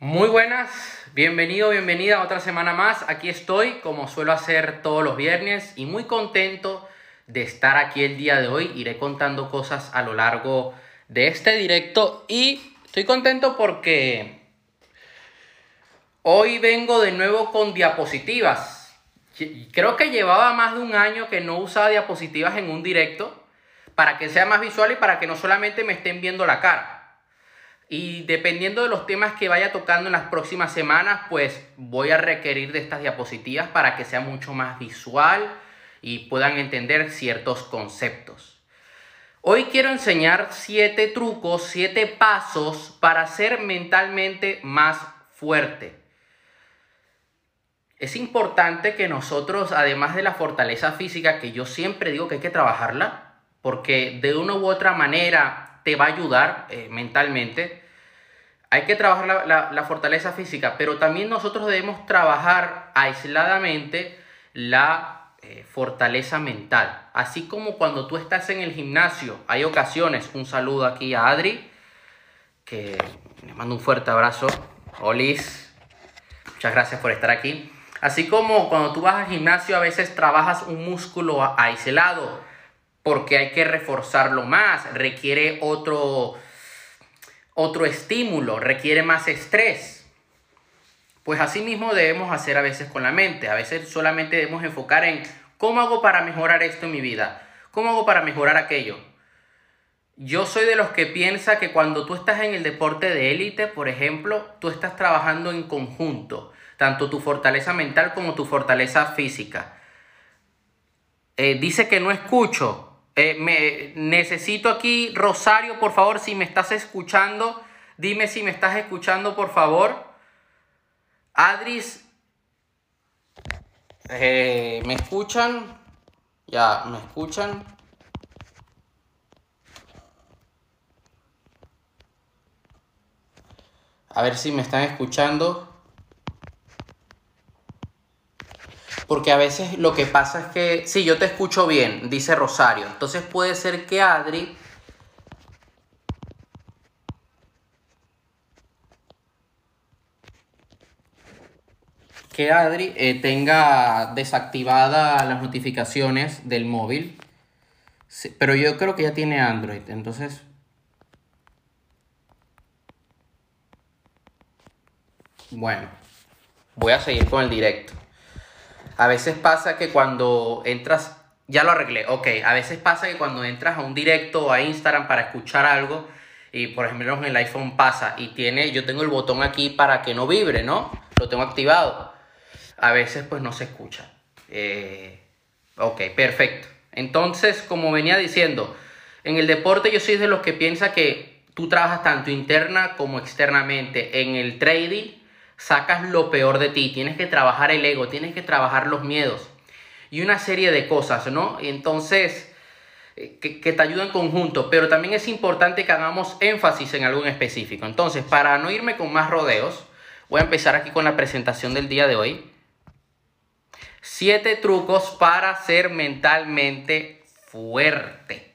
Muy buenas, bienvenido, bienvenida a otra semana más. Aquí estoy, como suelo hacer todos los viernes, y muy contento de estar aquí el día de hoy. Iré contando cosas a lo largo de este directo y estoy contento porque hoy vengo de nuevo con diapositivas. Creo que llevaba más de un año que no usaba diapositivas en un directo para que sea más visual y para que no solamente me estén viendo la cara. Y dependiendo de los temas que vaya tocando en las próximas semanas, pues voy a requerir de estas diapositivas para que sea mucho más visual y puedan entender ciertos conceptos. Hoy quiero enseñar siete trucos, siete pasos para ser mentalmente más fuerte. Es importante que nosotros, además de la fortaleza física, que yo siempre digo que hay que trabajarla, porque de una u otra manera te va a ayudar eh, mentalmente. Hay que trabajar la, fortaleza física, pero también nosotros debemos trabajar aisladamente la eh, fortaleza mental. Así como cuando tú estás en el gimnasio, hay ocasiones, un saludo aquí a Adri, que le mando un fuerte abrazo. Olis, muchas gracias por estar aquí. Así como cuando tú vas al gimnasio a veces trabajas un músculo aislado, porque hay que reforzarlo más, requiere otro, otro estímulo, requiere más estrés. Pues así mismo debemos hacer a veces con la mente. A veces solamente debemos enfocar en cómo hago para mejorar esto en mi vida, cómo hago para mejorar aquello. Yo soy de los que piensa que cuando tú estás en el deporte de élite, por ejemplo, tú estás trabajando en conjunto, tanto tu fortaleza mental como tu fortaleza física. Eh, dice que no escucho, eh, me, necesito aquí, Rosario, por favor, si me estás escuchando, dime si me estás escuchando, por favor. Adris, eh, ¿me escuchan? Ya, ¿me escuchan? A ver si me están escuchando. Porque a veces lo que pasa es que, sí, yo te escucho bien, dice Rosario. Entonces puede ser que Adri... Que Adri eh, tenga desactivadas las notificaciones del móvil. pero yo creo que ya tiene Android. Entonces Bueno, voy a seguir con el directo. A veces pasa que cuando entras, ya lo arreglé, ok, a veces pasa que cuando entras a un directo o a Instagram para escuchar algo, y por ejemplo en el iPhone pasa y tiene, yo tengo el botón aquí para que no vibre, ¿no? Lo tengo activado. A veces pues no se escucha. Eh, ok, perfecto. Entonces, como venía diciendo, en el deporte yo soy de los que piensa que tú trabajas tanto interna como externamente. En el trading sacas lo peor de ti, tienes que trabajar el ego, tienes que trabajar los miedos y una serie de cosas, ¿no? Entonces, eh, que, te ayudan en conjunto, pero también es importante que hagamos énfasis en algo en específico. Entonces, para no irme con más rodeos, voy a empezar aquí con la presentación del día de hoy. Siete trucos para ser mentalmente fuerte.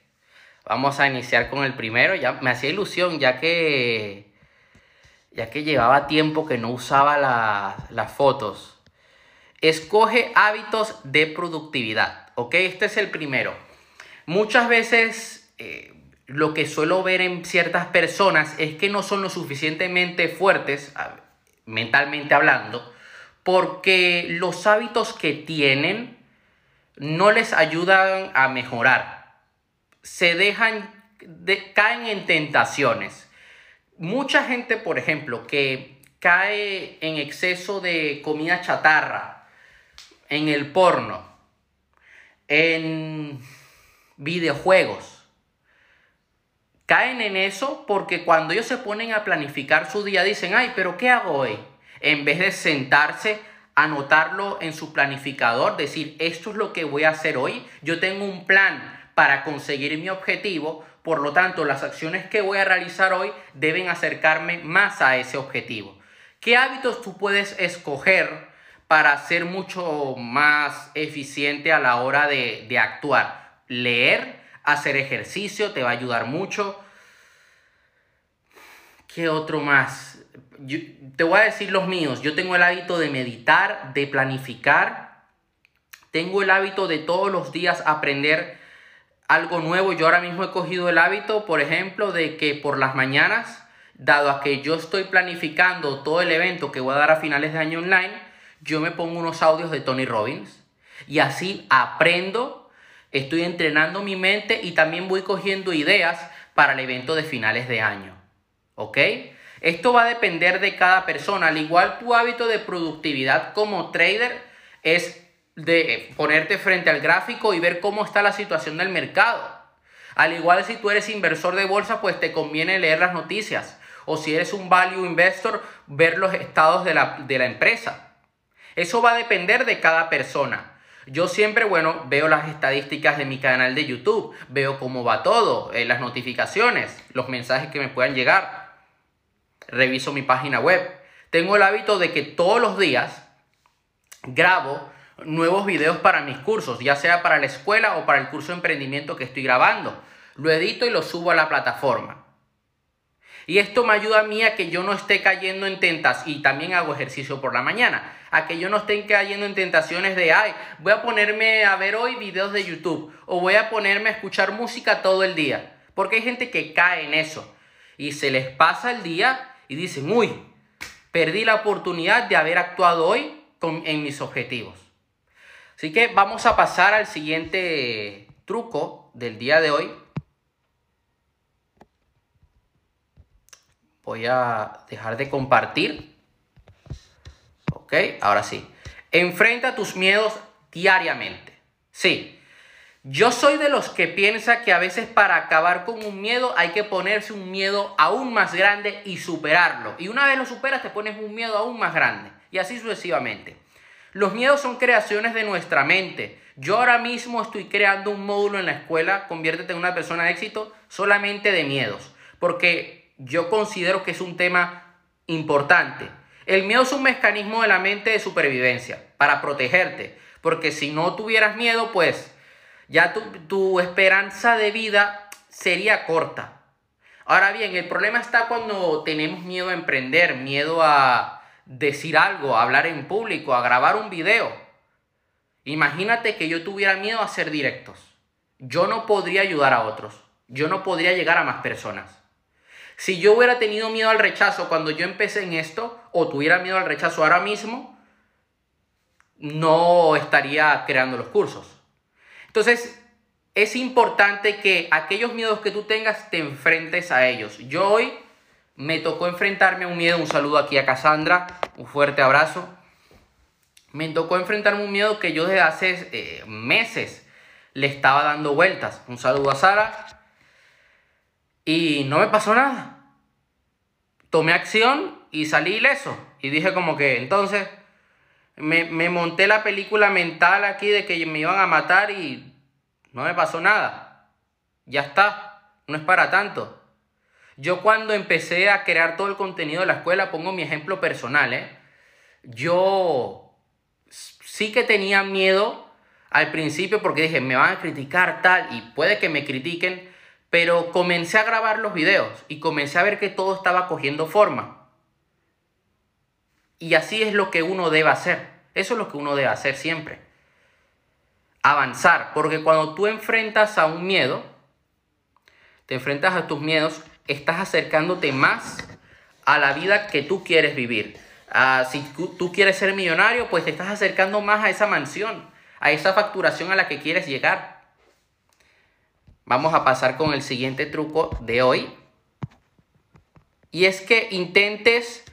Vamos a iniciar con el primero. Ya me hacía ilusión, ya que ya que llevaba tiempo que no usaba las fotos. Escoge hábitos de productividad, ¿ok? Este es el primero. Muchas veces eh, lo que suelo ver en ciertas personas es que no son lo suficientemente fuertes, mentalmente hablando, porque los hábitos que tienen no les ayudan a mejorar. Se dejan, caen en tentaciones mucha gente, por ejemplo, que cae en exceso de comida chatarra, en el porno, en videojuegos, caen en eso porque cuando ellos se ponen a planificar su día dicen, ay, pero ¿qué hago hoy? En vez de sentarse, anotarlo en su planificador, decir, esto es lo que voy a hacer hoy, yo tengo un plan para conseguir mi objetivo, por lo tanto, las acciones que voy a realizar hoy deben acercarme más a ese objetivo. ¿Qué hábitos tú puedes escoger para ser mucho más eficiente a la hora de, actuar? Leer, hacer ejercicio, te va a ayudar mucho. ¿Qué otro más? te voy a decir los míos. Yo tengo el hábito de meditar, de planificar. Tengo el hábito de todos los días aprender algo nuevo. Yo ahora mismo he cogido el hábito, por ejemplo, de que por las mañanas, dado a que yo estoy planificando todo el evento que voy a dar a finales de año online, yo me pongo unos audios de Tony Robbins y así aprendo, estoy entrenando mi mente y también voy cogiendo ideas para el evento de finales de año. ¿Ok? Esto va a depender de cada persona. Al igual tu hábito de productividad como trader es de ponerte frente al gráfico y ver cómo está la situación del mercado. Al igual si tú eres inversor de bolsa, pues te conviene leer las noticias. O si eres un value investor, ver los estados de la, de la empresa. Eso va a depender de cada persona. Yo siempre, bueno, veo las estadísticas de mi canal de YouTube, veo cómo va todo, eh, las notificaciones, los mensajes que me puedan llegar. Reviso mi página web. Tengo el hábito de que todos los días grabo nuevos videos para mis cursos, ya sea para la escuela o para el curso de emprendimiento que estoy grabando. Lo edito y lo subo a la plataforma. Y esto me ayuda a mí a que yo no esté cayendo en tentas y también hago ejercicio por la mañana, a que yo no esté cayendo en tentaciones de, ay, voy a ponerme a ver hoy videos de YouTube o voy a ponerme a escuchar música todo el día. Porque hay gente que cae en eso y se les pasa el día y dicen, uy, perdí la oportunidad de haber actuado hoy en mis objetivos. Así que vamos a pasar al siguiente truco del día de hoy Voy a dejar de compartir. Ok, ahora sí. Enfrenta tus miedos diariamente. Sí. Yo soy de los que piensa que a veces para acabar con un miedo hay que ponerse un miedo aún más grande y superarlo. Y una vez lo superas te pones un miedo aún más grande. Y así sucesivamente. Los miedos son creaciones de nuestra mente. Yo ahora mismo estoy creando un módulo en la escuela, conviértete en una persona de éxito, solamente de miedos. Porque yo considero que es un tema importante. El miedo es un mecanismo de la mente de supervivencia para protegerte, porque si no tuvieras miedo, pues ya tu, tu esperanza de vida sería corta. Ahora bien, el problema está cuando tenemos miedo a emprender, miedo a decir algo, hablar en público, a grabar un video. Imagínate que yo tuviera miedo a hacer directos. Yo no podría ayudar a otros. Yo no podría llegar a más personas. Si yo hubiera tenido miedo al rechazo cuando yo empecé en esto, o tuviera miedo al rechazo ahora mismo, no estaría creando los cursos. Entonces, es importante que aquellos miedos que tú tengas te enfrentes a ellos. Yo hoy me tocó enfrentarme a un miedo, un saludo aquí a Cassandra, un fuerte abrazo. Me tocó enfrentarme a un miedo que yo desde hace eh, meses le estaba dando vueltas. Un saludo a Sara, y no me pasó nada. Tomé acción y salí ileso. Y dije como que entonces me, me monté la película mental aquí de que me iban a matar y no me pasó nada. Ya está. No es para tanto. Yo cuando empecé a crear todo el contenido de la escuela, pongo mi ejemplo personal, ¿eh? Yo sí que tenía miedo al principio porque dije, me van a criticar tal y puede que me critiquen, pero comencé a grabar los videos y comencé a ver que todo estaba cogiendo forma. Y así es lo que uno debe hacer. Eso es lo que uno debe hacer siempre. Avanzar, porque cuando tú enfrentas a un miedo, te enfrentas a tus miedos, estás acercándote más a la vida que tú quieres vivir. Ah, si tú quieres ser millonario, pues te estás acercando más a esa mansión, a esa facturación a la que quieres llegar. Vamos a pasar con el siguiente truco de hoy. Y es que intentes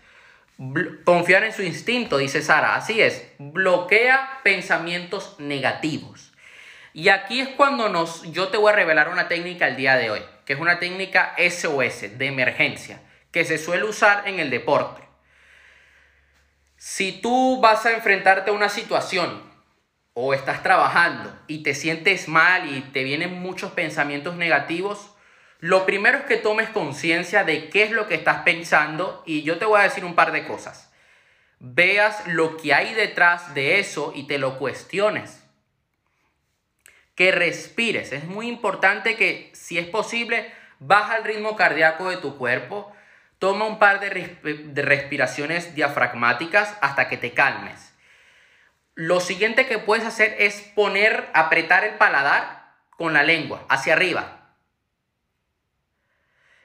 confiar en su instinto, dice Sara. Así es, bloquea pensamientos negativos. Y aquí es cuando nos, yo te voy a revelar una técnica el día de hoy, que es una técnica SOS de emergencia, que se suele usar en el deporte. Si tú vas a enfrentarte a una situación o estás trabajando y te sientes mal y te vienen muchos pensamientos negativos, lo primero es que tomes conciencia de qué es lo que estás pensando y yo te voy a decir un par de cosas. Veas lo que hay detrás de eso y te lo cuestiones. Que respires. Es muy importante que si es posible, baja el ritmo cardíaco de tu cuerpo. toma un par de, de respiraciones diafragmáticas hasta que te calmes. Lo siguiente que puedes hacer es poner, apretar el paladar con la lengua hacia arriba.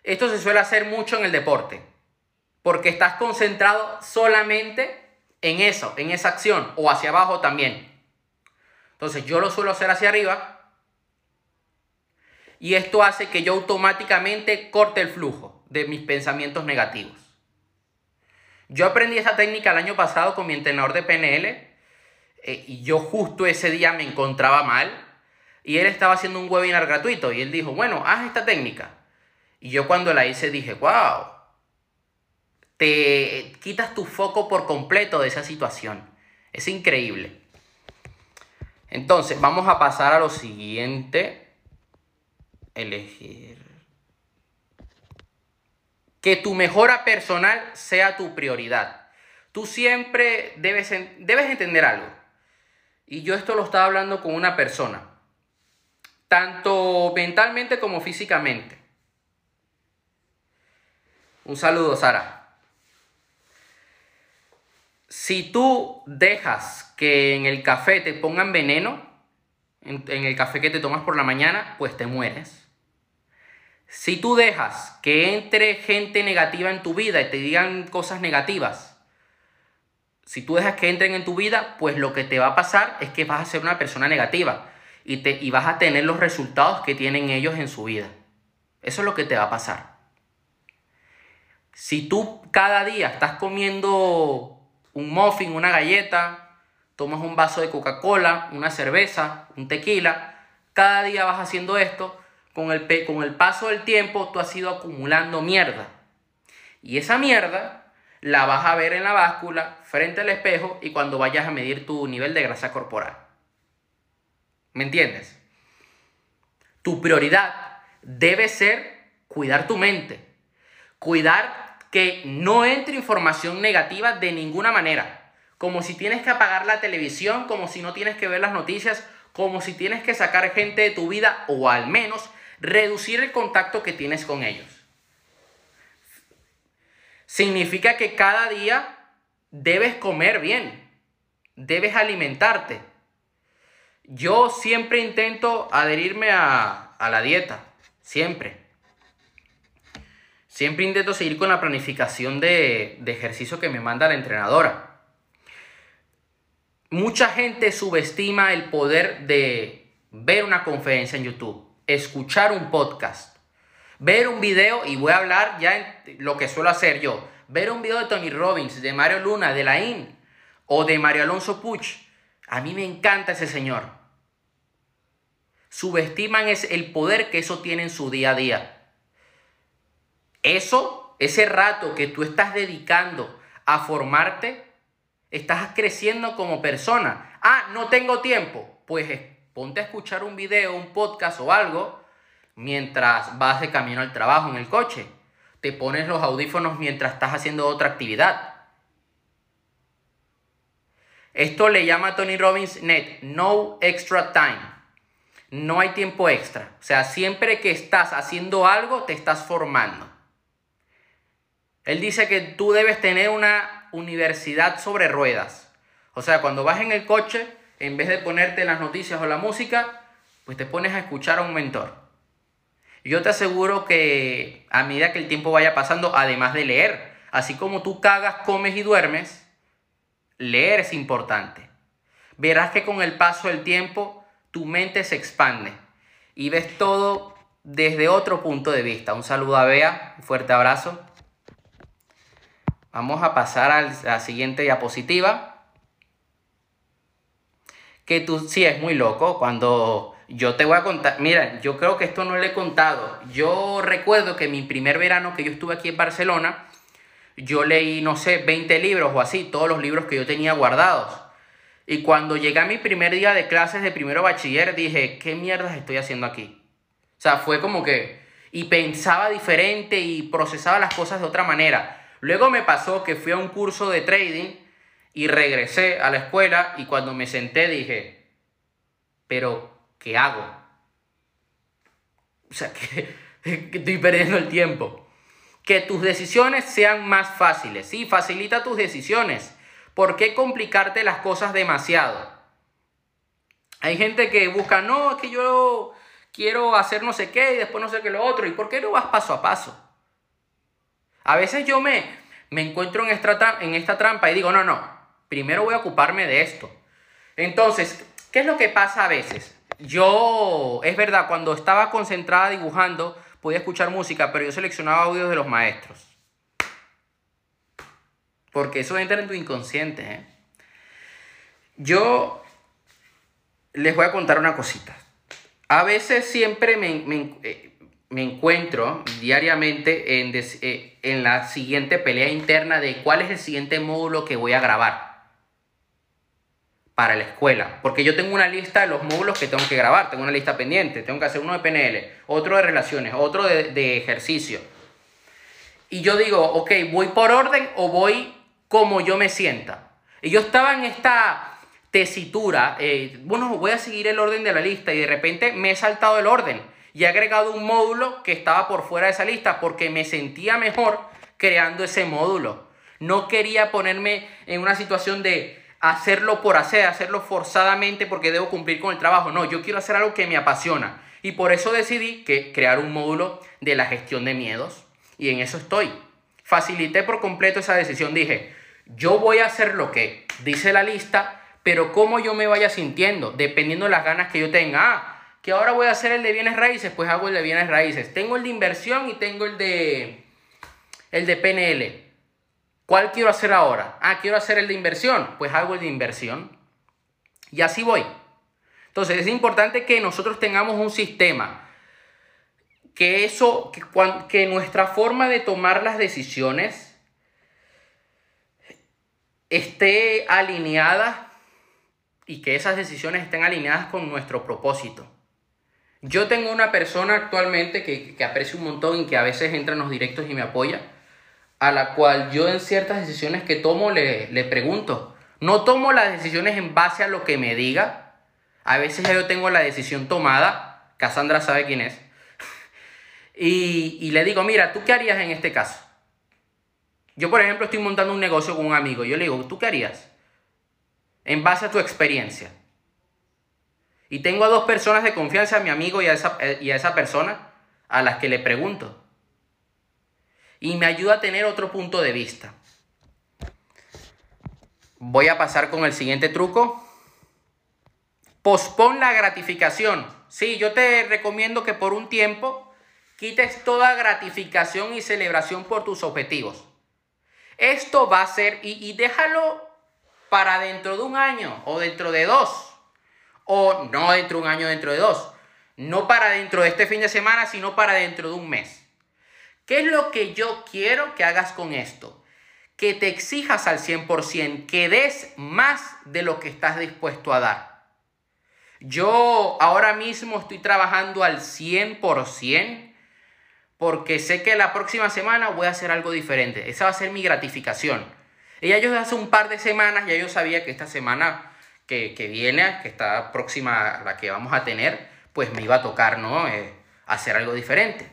Esto se suele hacer mucho en el deporte, porque estás concentrado solamente en eso, en esa acción, o hacia abajo también. Entonces yo lo suelo hacer hacia arriba y esto hace que yo automáticamente corte el flujo de mis pensamientos negativos. Yo aprendí esa técnica el año pasado con mi entrenador de PNL eh, y yo justo ese día me encontraba mal y él estaba haciendo un webinar gratuito y él dijo, bueno, haz esta técnica. Y yo cuando la hice dije, wow, te quitas tu foco por completo de esa situación. Es increíble. Entonces, vamos a pasar a lo siguiente. Elegir. Que tu mejora personal sea tu prioridad. Tú siempre debes, debes entender algo. Y yo esto lo estaba hablando con una persona. Tanto mentalmente como físicamente. Un saludo, Sara si tú dejas que en el café te pongan veneno, en, el café que te tomas por la mañana, pues te mueres. Si tú dejas que entre gente negativa en tu vida y te digan cosas negativas, si tú dejas que entren en tu vida, pues lo que te va a pasar es que vas a ser una persona negativa y, te, y vas a tener los resultados que tienen ellos en su vida. Eso es lo que te va a pasar. Si tú cada día estás comiendo un muffin, una galleta, tomas un vaso de Coca-Cola, una cerveza, un tequila, cada día vas haciendo esto, con el, con el paso del tiempo tú has ido acumulando mierda. Y esa mierda la vas a ver en la báscula, frente al espejo y cuando vayas a medir tu nivel de grasa corporal. ¿Me entiendes? Tu prioridad debe ser cuidar tu mente, cuidar que no entre información negativa de ninguna manera. Como si tienes que apagar la televisión, como si no tienes que ver las noticias, como si tienes que sacar gente de tu vida o al menos reducir el contacto que tienes con ellos. Significa que cada día debes comer bien, debes alimentarte. Yo siempre intento adherirme a, a la dieta, siempre. Siempre intento seguir con la planificación de, ejercicio que me manda la entrenadora. Mucha gente subestima el poder de ver una conferencia en YouTube, escuchar un podcast, ver un video, y voy a hablar ya en lo que suelo hacer yo, ver un video de Tony Robbins, de Mario Luna, de Laín o de Mario Alonso Puch. A mí me encanta ese señor. Subestiman el poder que eso tiene en su día a día. Eso, ese rato que tú estás dedicando a formarte, estás creciendo como persona. Ah, no tengo tiempo. Pues eh, ponte a escuchar un video, un podcast o algo mientras vas de camino al trabajo en el coche. Te pones los audífonos mientras estás haciendo otra actividad. Esto le llama Tony Robbins Net, no extra time. No hay tiempo extra. O sea, siempre que estás haciendo algo, te estás formando. Él dice que tú debes tener una universidad sobre ruedas. O sea, cuando vas en el coche, en vez de ponerte las noticias o la música, pues te pones a escuchar a un mentor. Yo te aseguro que a medida que el tiempo vaya pasando, además de leer, así como tú cagas, comes y duermes, leer es importante. Verás que con el paso del tiempo tu mente se expande y ves todo desde otro punto de vista. Un saludo a Bea, un fuerte abrazo. Vamos a pasar a la siguiente diapositiva. Que tú sí es muy loco cuando yo te voy a contar. Mira, yo creo que esto no le he contado. Yo recuerdo que mi primer verano que yo estuve aquí en Barcelona, yo leí, no sé, 20 libros o así, todos los libros que yo tenía guardados. Y cuando llegué a mi primer día de clases de primero bachiller, dije, ¿qué mierdas estoy haciendo aquí? O sea, fue como que... Y pensaba diferente y procesaba las cosas de otra manera. Luego me pasó que fui a un curso de trading y regresé a la escuela y cuando me senté dije, pero ¿qué hago? O sea, que, estoy perdiendo el tiempo. que tus decisiones sean más fáciles. Sí, facilita tus decisiones. ¿Por qué complicarte las cosas demasiado? Hay gente que busca, no, es que yo quiero hacer no sé qué y después no sé qué lo otro. ¿Y por qué no vas paso a paso? A veces yo me, me encuentro en esta, trampa y digo, no, no, primero voy a ocuparme de esto. Entonces, ¿qué es lo que pasa a veces? Yo, es verdad, cuando estaba concentrada dibujando, podía escuchar música, pero yo seleccionaba audios de los maestros. Porque eso entra en tu inconsciente. ¿eh? Yo les voy a contar una cosita. A veces siempre me, me, eh, me encuentro diariamente en, eh, en la siguiente pelea interna de cuál es el siguiente módulo que voy a grabar para la escuela. Porque yo tengo una lista de los módulos que tengo que grabar, tengo una lista pendiente, tengo que hacer uno de PNL, otro de relaciones, otro de, de ejercicio. Y yo digo, ok, ¿voy por orden o voy como yo me sienta? Y yo estaba en esta tesitura, eh, bueno, voy a seguir el orden de la lista y de repente me he saltado el orden y he agregado un módulo que estaba por fuera de esa lista porque me sentía mejor creando ese módulo. No quería ponerme en una situación de hacerlo por hacer, hacerlo forzadamente porque debo cumplir con el trabajo. No, yo quiero hacer algo que me apasiona. Y por eso decidí que crear un módulo de la gestión de miedos. Y en eso estoy. Facilité por completo esa decisión. Dije, yo voy a hacer lo que dice la lista, pero cómo yo me vaya sintiendo, dependiendo de las ganas que yo tenga. Ah, que ahora voy a hacer el de bienes raíces, pues hago el de bienes raíces. Tengo el de inversión y tengo el de el de PNL. ¿Cuál quiero hacer ahora? Ah, quiero hacer el de inversión, pues hago el de inversión. Y así voy. Entonces es importante que nosotros tengamos un sistema que eso que, que nuestra forma de tomar las decisiones esté alineada y que esas decisiones estén alineadas con nuestro propósito. Yo tengo una persona actualmente que, aprecio un montón y que a veces entra en los directos y me apoya, a la cual yo en ciertas decisiones que tomo le, le pregunto. No tomo las decisiones en base a lo que me diga. A veces yo tengo la decisión tomada. Cassandra sabe quién es. y, y le digo, mira, ¿tú qué harías en este caso? Yo, por ejemplo, estoy montando un negocio con un amigo. Yo le digo, ¿tú qué harías? En base a tu experiencia. Y tengo a dos personas de confianza, a mi amigo y a esa, eh, y a esa persona, a las que le pregunto. Y me ayuda a tener otro punto de vista. Voy a pasar con el siguiente truco. Pospon la gratificación. Sí, yo te recomiendo que por un tiempo quites toda gratificación y celebración por tus objetivos. Esto va a ser, y, y déjalo para dentro de un año o dentro de dos o no dentro de un año, dentro de dos. No para dentro de este fin de semana, sino para dentro de un mes. ¿Qué es lo que yo quiero que hagas con esto? Que te exijas al 100%, que des más de lo que estás dispuesto a dar. Yo ahora mismo estoy trabajando al 100% porque sé que la próxima semana voy a hacer algo diferente. Esa va a ser mi gratificación. Y ya yo hace un par de semanas, ya yo sabía que esta semana que, viene, que está próxima a la que vamos a tener, pues me iba a tocar, ¿no? Eh, hacer algo diferente.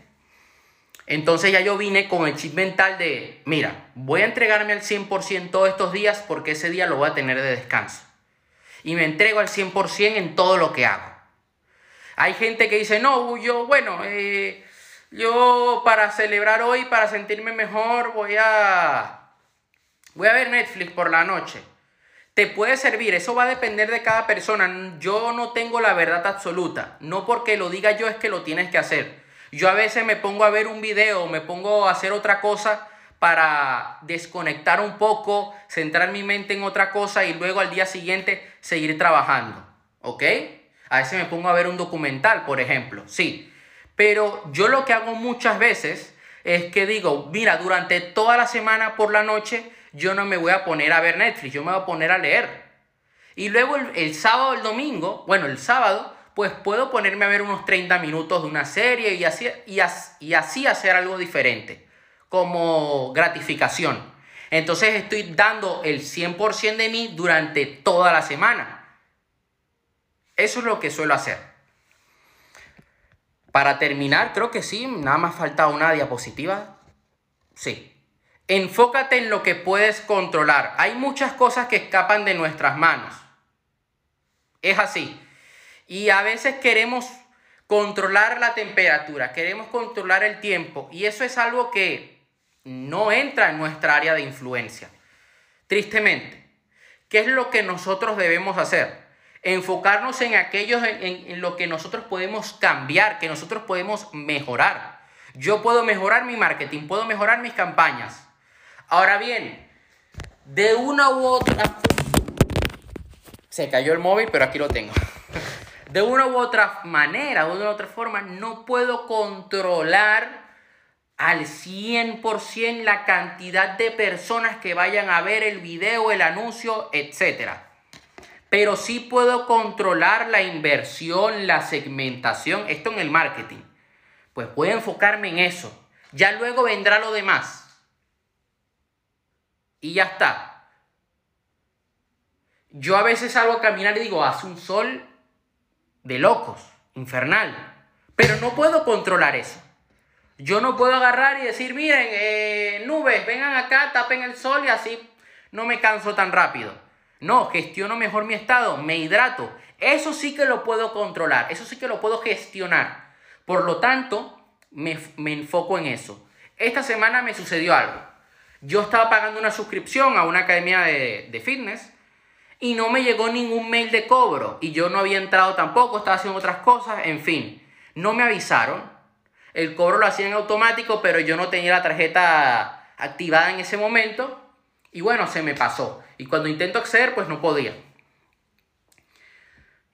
Entonces ya yo vine con el chip mental de, mira, voy a entregarme al 100% todos estos días porque ese día lo voy a tener de descanso. Y me entrego al 100% en todo lo que hago. Hay gente que dice, no, yo, bueno, eh, yo para celebrar hoy, para sentirme mejor, voy a, voy a ver Netflix por la noche te puede servir. Eso va a depender de cada persona. Yo no tengo la verdad absoluta. No porque lo diga yo es que lo tienes que hacer. Yo a veces me pongo a ver un video, me pongo a hacer otra cosa para desconectar un poco, centrar mi mente en otra cosa y luego al día siguiente seguir trabajando. ¿Ok? A veces me pongo a ver un documental, por ejemplo. Sí. Pero yo lo que hago muchas veces es que digo, mira, durante toda la semana por la noche yo no me voy a poner a ver Netflix, yo me voy a poner a leer. Y luego el, sábado, el domingo, bueno, el sábado, pues puedo ponerme a ver unos 30 minutos de una serie y así, y, y así hacer algo diferente, como gratificación. Entonces estoy dando el 100% de mí durante toda la semana. Eso es lo que suelo hacer. Para terminar, creo que sí, nada más falta una diapositiva. Sí. Enfócate en lo que puedes controlar. Hay muchas cosas que escapan de nuestras manos. Es así. Y a veces queremos controlar la temperatura, queremos controlar el tiempo. Y eso es algo que no entra en nuestra área de influencia. Tristemente. ¿Qué es lo que nosotros debemos hacer? Enfocarnos en aquellos en, lo que nosotros podemos cambiar, que nosotros podemos mejorar. Yo puedo mejorar mi marketing, puedo mejorar mis campañas. Ahora bien, de una u otra... Se cayó el móvil, pero aquí lo tengo. De una u otra manera, de una u otra forma, no puedo controlar al 100% la cantidad de personas que vayan a ver el video, el anuncio, etc. Pero sí puedo controlar la inversión, la segmentación, esto en el marketing. Pues voy a enfocarme en eso. Ya luego vendrá lo demás. Y ya está. Yo a veces salgo a caminar y digo, hace un sol de locos, infernal. Pero no puedo controlar eso. Yo no puedo agarrar y decir, miren, eh, nubes, vengan acá, tapen el sol y así no me canso tan rápido. No, gestiono mejor mi estado, me hidrato. Eso sí que lo puedo controlar, eso sí que lo puedo gestionar. Por lo tanto, me, enfoco en eso. Esta semana me sucedió algo. Yo estaba pagando una suscripción a una academia de, de fitness y no me llegó ningún mail de cobro y yo no había entrado tampoco, estaba haciendo otras cosas, en fin, no me avisaron. El cobro lo hacían automático, pero yo no tenía la tarjeta activada en ese momento y bueno, se me pasó. Y cuando intento acceder, pues no podía.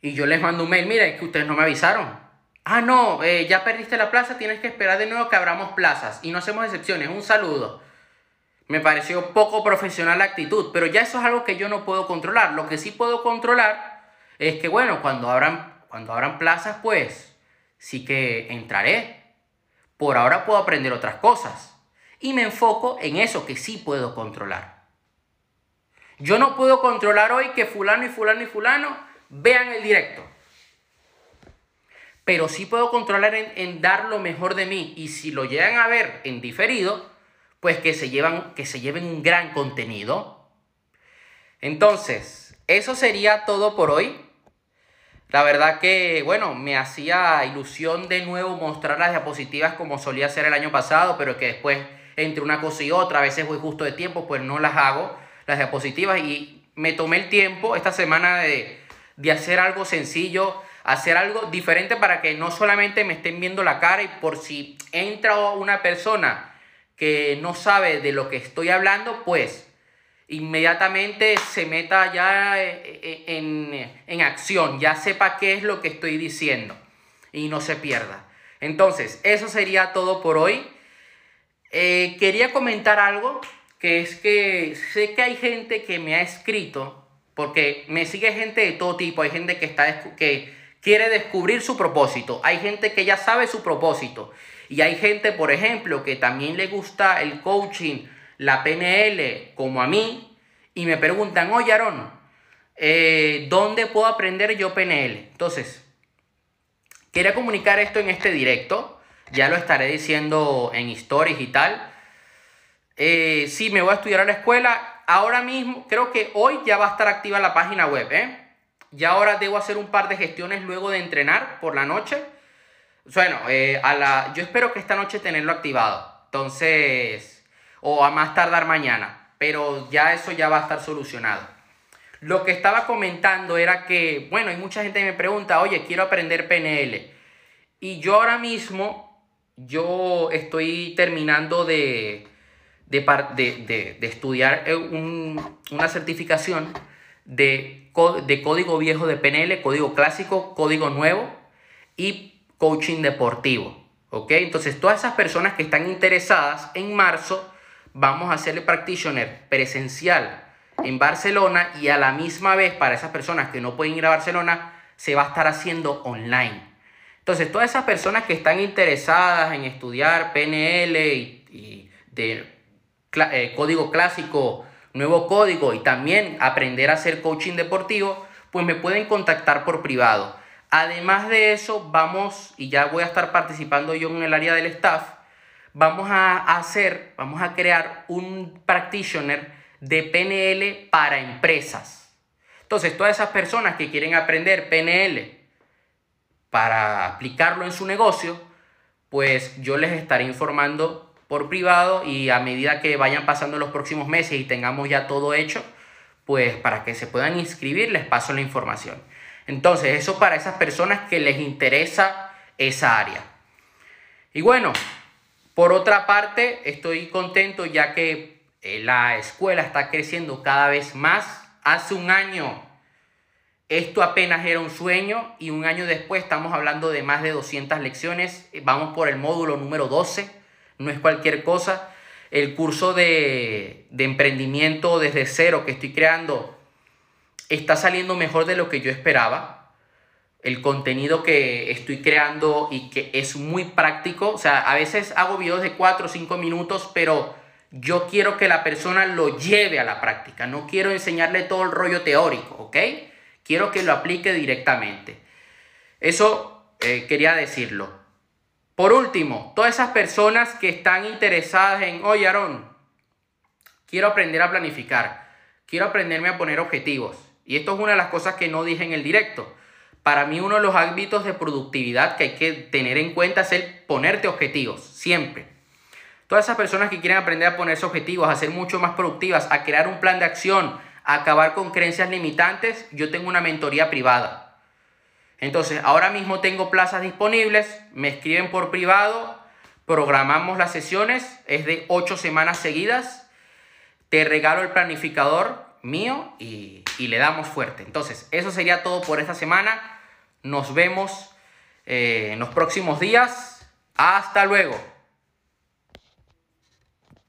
Y yo les mando un mail, mira, es que ustedes no me avisaron. Ah, no, eh, ya perdiste la plaza, tienes que esperar de nuevo que abramos plazas. Y no hacemos excepciones, un saludo. Me pareció poco profesional la actitud, pero ya eso es algo que yo no puedo controlar. Lo que sí puedo controlar es que, bueno, cuando abran, cuando abran plazas, pues sí que entraré. Por ahora puedo aprender otras cosas. Y me enfoco en eso que sí puedo controlar. Yo no puedo controlar hoy que fulano y fulano y fulano vean el directo. Pero sí puedo controlar en, dar lo mejor de mí. Y si lo llegan a ver en diferido, pues que se, llevan, que se lleven un gran contenido. Entonces, eso sería todo por hoy. La verdad que, bueno, me hacía ilusión de nuevo mostrar las diapositivas como solía hacer el año pasado, pero que después entre una cosa y otra, a veces voy justo de tiempo, pues no las hago, las diapositivas, y me tomé el tiempo esta semana de, de hacer algo sencillo, hacer algo diferente para que no solamente me estén viendo la cara y por si entra una persona que no sabe de lo que estoy hablando, pues inmediatamente se meta ya eh, eh, en, en, acción, ya sepa qué es lo que estoy diciendo y no se pierda. Entonces, eso sería todo por hoy. Eh, quería comentar algo, que es que sé que hay gente que me ha escrito, porque me sigue gente de todo tipo, hay gente que, está, que quiere descubrir su propósito, hay gente que ya sabe su propósito y hay gente, por ejemplo, que también le gusta el coaching, la PNL, como a mí, y me preguntan, oye, Aaron, eh, ¿dónde puedo aprender yo PNL? Entonces, quería comunicar esto en este directo, ya lo estaré diciendo en stories y tal. Eh, sí, me voy a estudiar a la escuela. Ahora mismo, creo que hoy ya va a estar activa la página web, ¿eh? Ya ahora debo hacer un par de gestiones luego de entrenar por la noche bueno, eh, a la, yo espero que esta noche tenerlo activado. Entonces, o a más tardar mañana. Pero ya eso ya va a estar solucionado. Lo que estaba comentando era que, bueno, hay mucha gente que me pregunta, oye, quiero aprender PNL. Y yo ahora mismo, yo estoy terminando de, de, de, de estudiar eh, un, una certificación de, de código viejo de PNL, código clásico, código nuevo. Y coaching deportivo. ¿Ok? Entonces, todas esas personas que están interesadas, en marzo vamos a hacerle practitioner presencial en Barcelona y a la misma vez para esas personas que no pueden ir a Barcelona, se va a estar haciendo online. Entonces, todas esas personas que están interesadas en estudiar PNL y, de eh, código clásico, nuevo código y también aprender a hacer coaching deportivo, pues me pueden contactar por privado. Además de eso, vamos, y ya voy a estar participando yo en el área del staff, vamos a hacer, vamos a crear un practitioner de PNL para empresas. Entonces, todas esas personas que quieren aprender PNL para aplicarlo en su negocio, pues yo les estaré informando por privado y a medida que vayan pasando los próximos meses y tengamos ya todo hecho, pues para que se puedan inscribir les paso la información. Entonces, eso para esas personas que les interesa esa área. Y bueno, por otra parte, estoy contento ya que eh, la escuela está creciendo cada vez más. Hace un año esto apenas era un sueño y un año después estamos hablando de más de 200 lecciones. Vamos por el módulo número 12, no es cualquier cosa. El curso de, de emprendimiento desde cero que estoy creando está saliendo mejor de lo que yo esperaba. El contenido que estoy creando y que es muy práctico. O sea, a veces hago videos de 4 o 5 minutos, pero yo quiero que la persona lo lleve a la práctica. No quiero enseñarle todo el rollo teórico, ¿ok? Quiero que lo aplique directamente. Eso eh, quería decirlo. Por último, todas esas personas que están interesadas en, oye, Aarón, quiero aprender a planificar, quiero aprenderme a poner objetivos y esto es una de las cosas que no dije en el directo. Para mí uno de los hábitos de productividad que hay que tener en cuenta es el ponerte objetivos, siempre. Todas esas personas que quieren aprender a ponerse objetivos, a ser mucho más productivas, a crear un plan de acción, a acabar con creencias limitantes, yo tengo una mentoría privada. Entonces, ahora mismo tengo plazas disponibles, me escriben por privado, programamos las sesiones, es de 8 semanas seguidas, te regalo el planificador mío y, le damos fuerte. Entonces, eso sería todo por esta semana. Nos vemos eh, en los próximos días. Hasta luego.